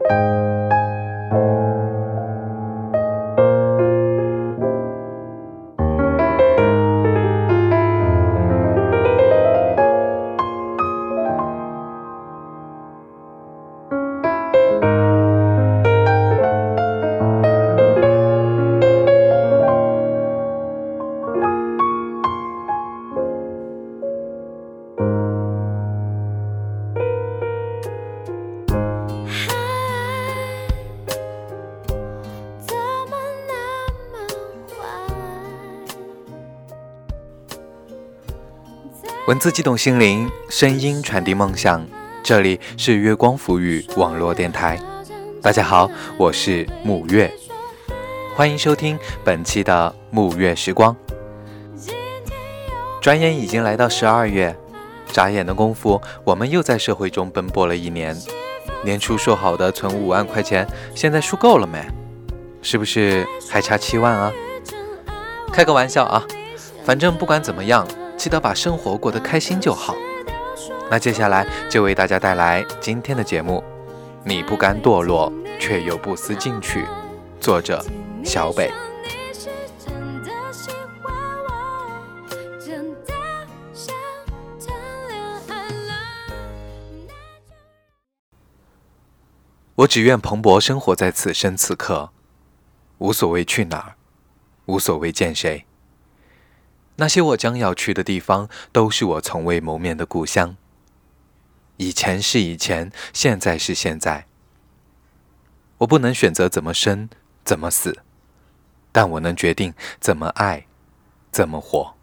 Música 文字激动心灵，声音传递梦想。这里是月光浮语网络电台。大家好，我是沐月，欢迎收听本期的沐月时光。转眼已经来到十二月，眨眼的功夫，我们又在社会中奔波了一年。年初说好的存五万块钱，现在数够了没？是不是还差七万啊？开个玩笑啊，反正不管怎么样。记得把生活过得开心就好。那接下来就为大家带来今天的节目。你不甘堕落，却又不思进取。作者：小北。我只愿蓬勃生活在此生此刻，无所谓去哪儿，无所谓见谁。那些我将要去的地方，都是我从未谋面的故乡。以前是以前，现在是现在。我不能选择怎么生，怎么死，但我能决定怎么爱，怎么活。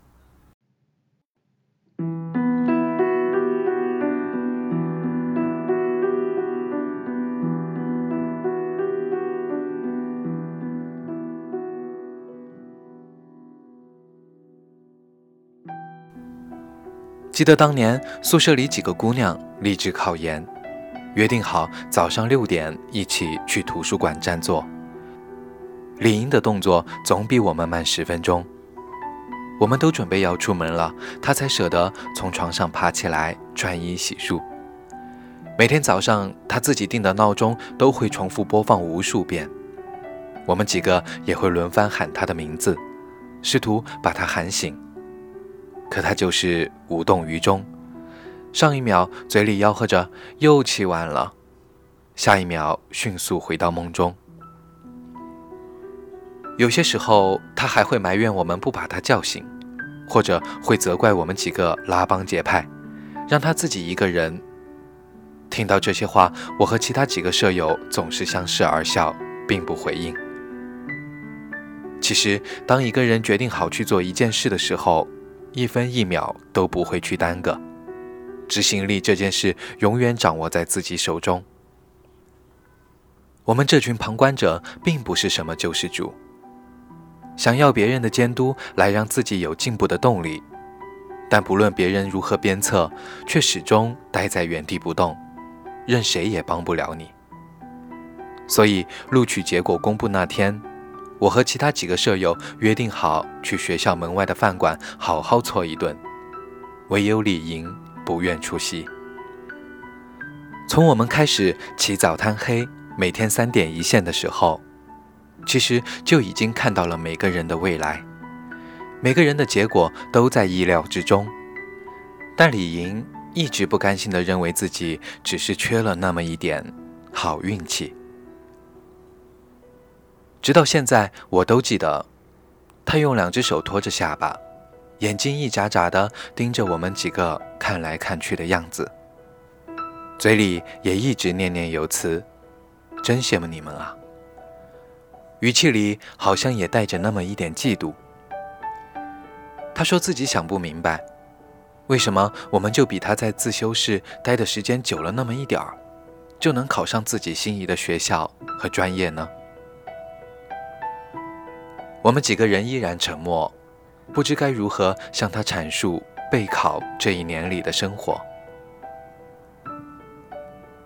记得当年宿舍里几个姑娘立志考研，约定好早上六点一起去图书馆占座。李英的动作总比我们慢十分钟。我们都准备要出门了，她才舍得从床上爬起来穿衣洗漱。每天早上她自己定的闹钟都会重复播放无数遍，我们几个也会轮番喊她的名字，试图把她喊醒。可他就是无动于衷，上一秒嘴里吆喝着又起晚了，下一秒迅速回到梦中。有些时候，他还会埋怨我们不把他叫醒，或者会责怪我们几个拉帮结派，让他自己一个人。听到这些话，我和其他几个舍友总是相视而笑，并不回应。其实，当一个人决定好去做一件事的时候，一分一秒都不会去耽搁，执行力这件事永远掌握在自己手中。我们这群旁观者并不是什么救世主，想要别人的监督来让自己有进步的动力，但不论别人如何鞭策，却始终待在原地不动，任谁也帮不了你。所以录取结果公布那天。我和其他几个舍友约定好去学校门外的饭馆好好搓一顿，唯有李莹不愿出席。从我们开始起早贪黑，每天三点一线的时候，其实就已经看到了每个人的未来，每个人的结果都在意料之中。但李莹一直不甘心地认为自己只是缺了那么一点好运气。直到现在，我都记得，他用两只手托着下巴，眼睛一眨眨的盯着我们几个看来看去的样子，嘴里也一直念念有词：“真羡慕你们啊！”语气里好像也带着那么一点嫉妒。他说自己想不明白，为什么我们就比他在自修室待的时间久了那么一点儿，就能考上自己心仪的学校和专业呢？我们几个人依然沉默，不知该如何向他阐述备考这一年里的生活。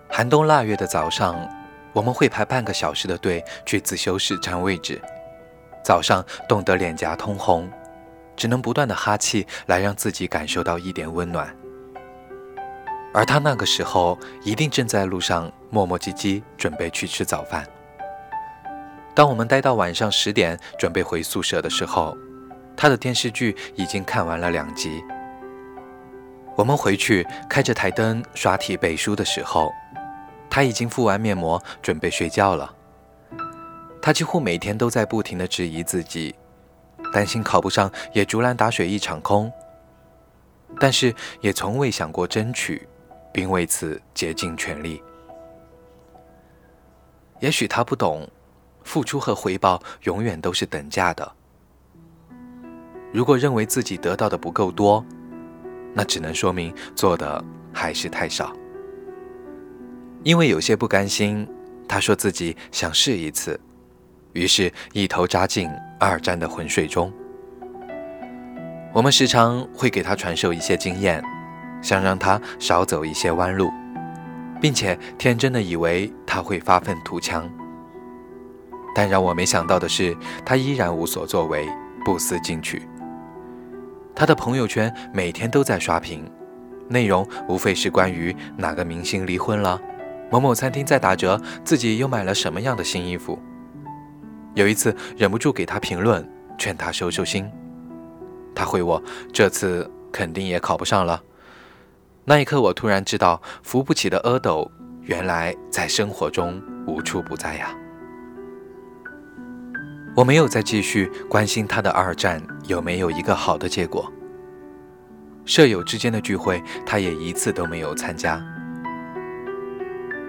寒冬腊月的早上，我们会排半个小时的队去自修室占位置。早上冻得脸颊通红，只能不断的哈气来让自己感受到一点温暖。而他那个时候一定正在路上磨磨唧唧，准备去吃早饭。当我们待到晚上十点，准备回宿舍的时候，他的电视剧已经看完了两集。我们回去开着台灯刷题背书的时候，他已经敷完面膜准备睡觉了。他几乎每天都在不停地质疑自己，担心考不上，也竹篮打水一场空。但是也从未想过争取，并为此竭尽全力。也许他不懂，付出和回报永远都是等价的。如果认为自己得到的不够多，那只能说明做的还是太少。因为有些不甘心，他说自己想试一次，于是一头扎进二战的浑水中。我们时常会给他传授一些经验，想让他少走一些弯路，并且天真的以为他会发愤图强。但让我没想到的是，他依然无所作为，不思进取。他的朋友圈每天都在刷屏，内容无非是关于哪个明星离婚了，某某餐厅在打折，自己又买了什么样的新衣服。有一次忍不住给他评论，劝他收收心。他回我：“这次肯定也考不上了。”那一刻，我突然知道，扶不起的阿斗，原来在生活中无处不在呀。我没有再继续关心他的二战有没有一个好的结果。舍友之间的聚会，他也一次都没有参加。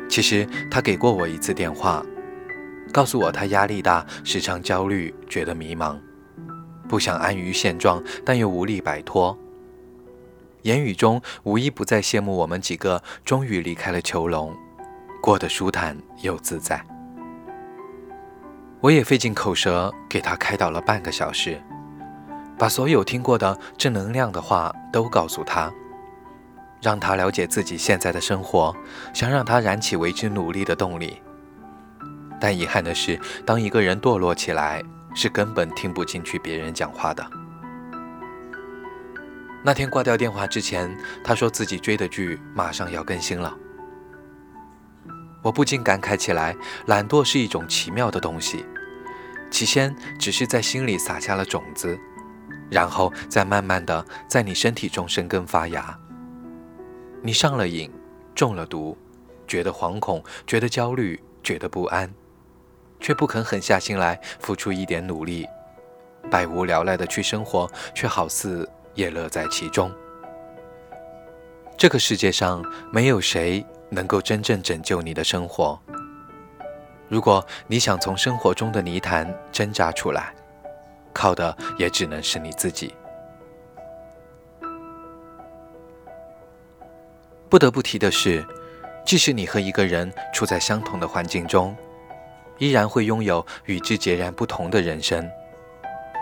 其实他给过我一次电话，告诉我他压力大，时常焦虑，觉得迷茫。不想安于现状，但又无力摆脱。言语中无一不在羡慕我们几个终于离开了囚笼，过得舒坦又自在。我也费尽口舌给他开导了半个小时，把所有听过的正能量的话都告诉他，让他了解自己现在的生活，想让他燃起为之努力的动力。但遗憾的是，当一个人堕落起来，是根本听不进去别人讲话的。那天挂掉电话之前，他说自己追的剧马上要更新了。我不禁感慨起来：懒惰是一种奇妙的东西，起先只是在心里撒下了种子，然后再慢慢的在你身体中生根发芽。你上了瘾，中了毒，觉得惶恐，觉得焦虑，觉得不安。却不肯狠下心来付出一点努力，百无聊赖的去生活，却好似也乐在其中。这个世界上没有谁能够真正拯救你的生活。如果你想从生活中的泥潭挣扎出来，靠的也只能是你自己。不得不提的是，即使你和一个人处在相同的环境中。依然会拥有与之截然不同的人生，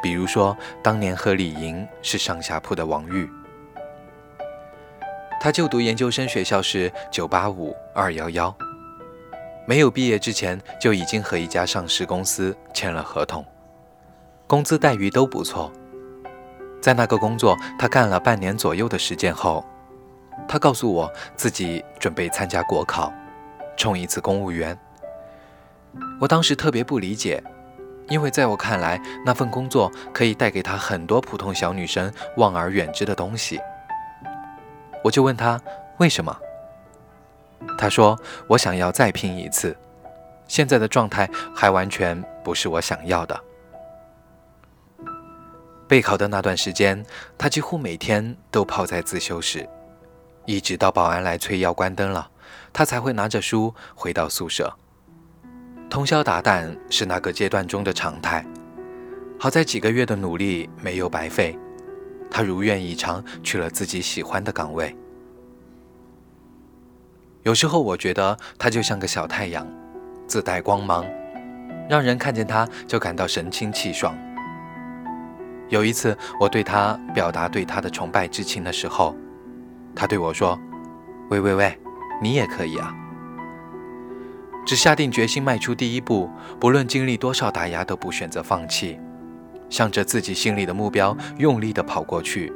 比如说，当年和李莹是上下铺的王玉。他就读研究生学校是九八五二幺幺，没有毕业之前就已经和一家上市公司签了合同，工资待遇都不错。在那个工作，他干了半年左右的时间后，他告诉我自己准备参加国考，冲一次公务员。我当时特别不理解，因为在我看来，那份工作可以带给他很多普通小女生望而远之的东西。我就问他为什么？他说：“我想要再拼一次，现在的状态还完全不是我想要的。”备考的那段时间，他几乎每天都泡在自修室，一直到保安来催要关灯了，他才会拿着书回到宿舍。通宵达旦是那个阶段中的常态。好在几个月的努力没有白费，他如愿以偿去了自己喜欢的岗位。有时候我觉得他就像个小太阳，自带光芒，让人看见他就感到神清气爽。有一次我对他表达对他的崇拜之情的时候，他对我说：“喂喂喂，你也可以啊。”只下定决心迈出第一步，不论经历多少打压，都不选择放弃，向着自己心里的目标用力地跑过去，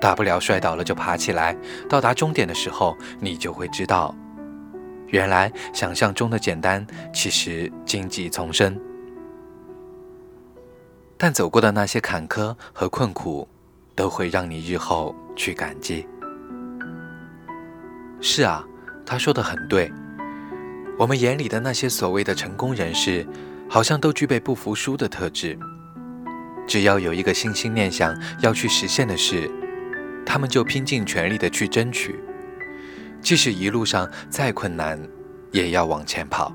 大不了摔倒了就爬起来。到达终点的时候，你就会知道，原来想象中的简单，其实荆棘丛生。但走过的那些坎坷和困苦，都会让你日后去感激。是啊，他说的很对。我们眼里的那些所谓的成功人士，好像都具备不服输的特质。只要有一个心心念想要去实现的事，他们就拼尽全力的去争取，即使一路上再困难，也要往前跑。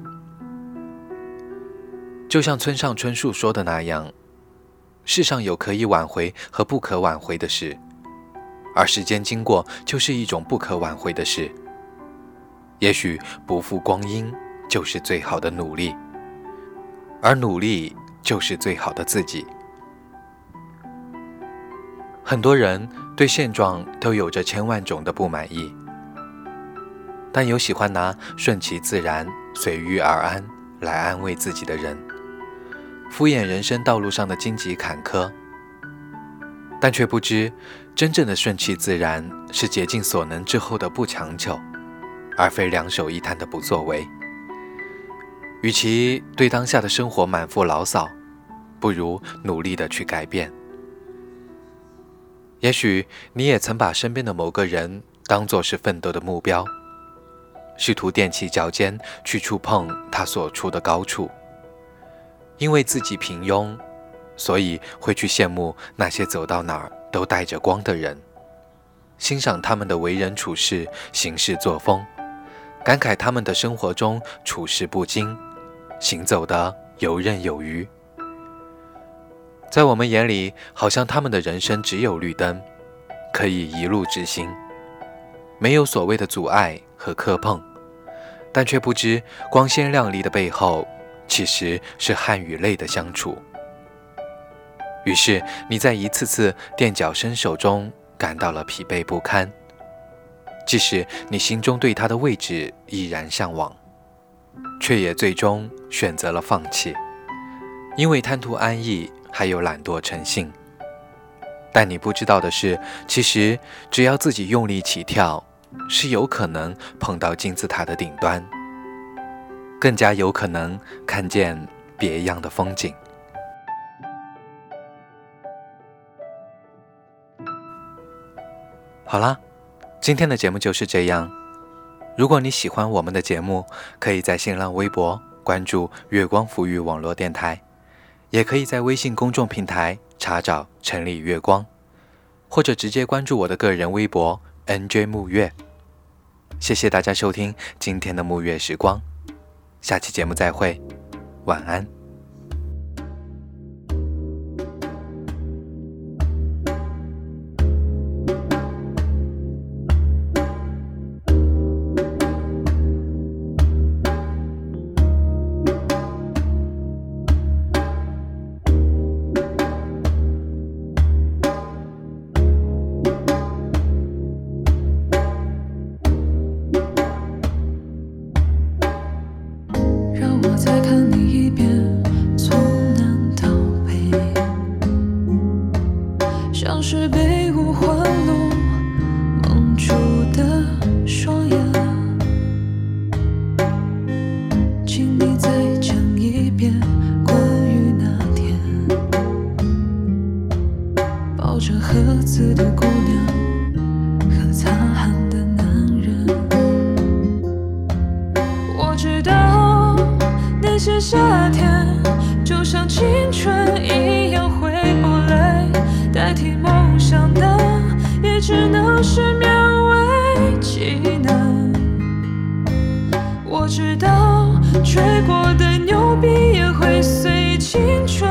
就像村上春树说的那样。世上有可以挽回和不可挽回的事，而时间经过就是一种不可挽回的事。也许不负光阴就是最好的努力，而努力就是最好的自己。很多人对现状都有着千万种的不满意，但有喜欢拿顺其自然、随遇而安来安慰自己的人。敷衍人生道路上的荆棘坎坷，但却不知，真正的顺其自然是竭尽所能之后的不强求，而非两手一摊的不作为。与其对当下的生活满腹牢骚，不如努力的去改变。也许你也曾把身边的某个人当作是奋斗的目标，试图踮起脚尖去触碰他所处的高处。因为自己平庸，所以会去羡慕那些走到哪儿都带着光的人，欣赏他们的为人处事、行事作风，感慨他们的生活中处事不惊，行走的游刃有余。在我们眼里，好像他们的人生只有绿灯，可以一路直行，没有所谓的阻碍和磕碰，但却不知光鲜亮丽的背后。其实是汗与泪的相处。于是你在一次次垫脚伸手中感到了疲惫不堪，即使你心中对他的位置依然向往，却也最终选择了放弃，因为贪图安逸，还有懒惰成性。但你不知道的是，其实只要自己用力起跳，是有可能碰到金字塔的顶端。更加有可能看见别样的风景。好啦，今天的节目就是这样。如果你喜欢我们的节目，可以在新浪微博关注“月光抚育网络电台”，也可以在微信公众平台查找“城里月光”，或者直接关注我的个人微博 “nj 木月”。谢谢大家收听今天的木月时光。下期节目再会，晚安。抱着盒子的姑娘和擦汗的男人，我知道那些夏天就像青春一样回不来，代替梦想的也只能是勉为其难。我知道吹过的牛逼也会随青春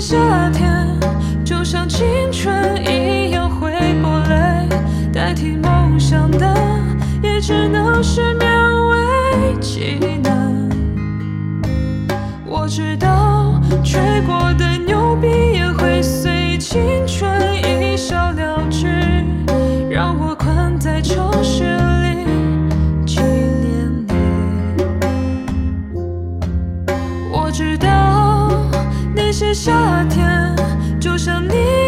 夏天，就像青春一样会落泪，代替梦想的，也只能是勉为其难。我知道，吹过的牛逼也会随青夏天就像你。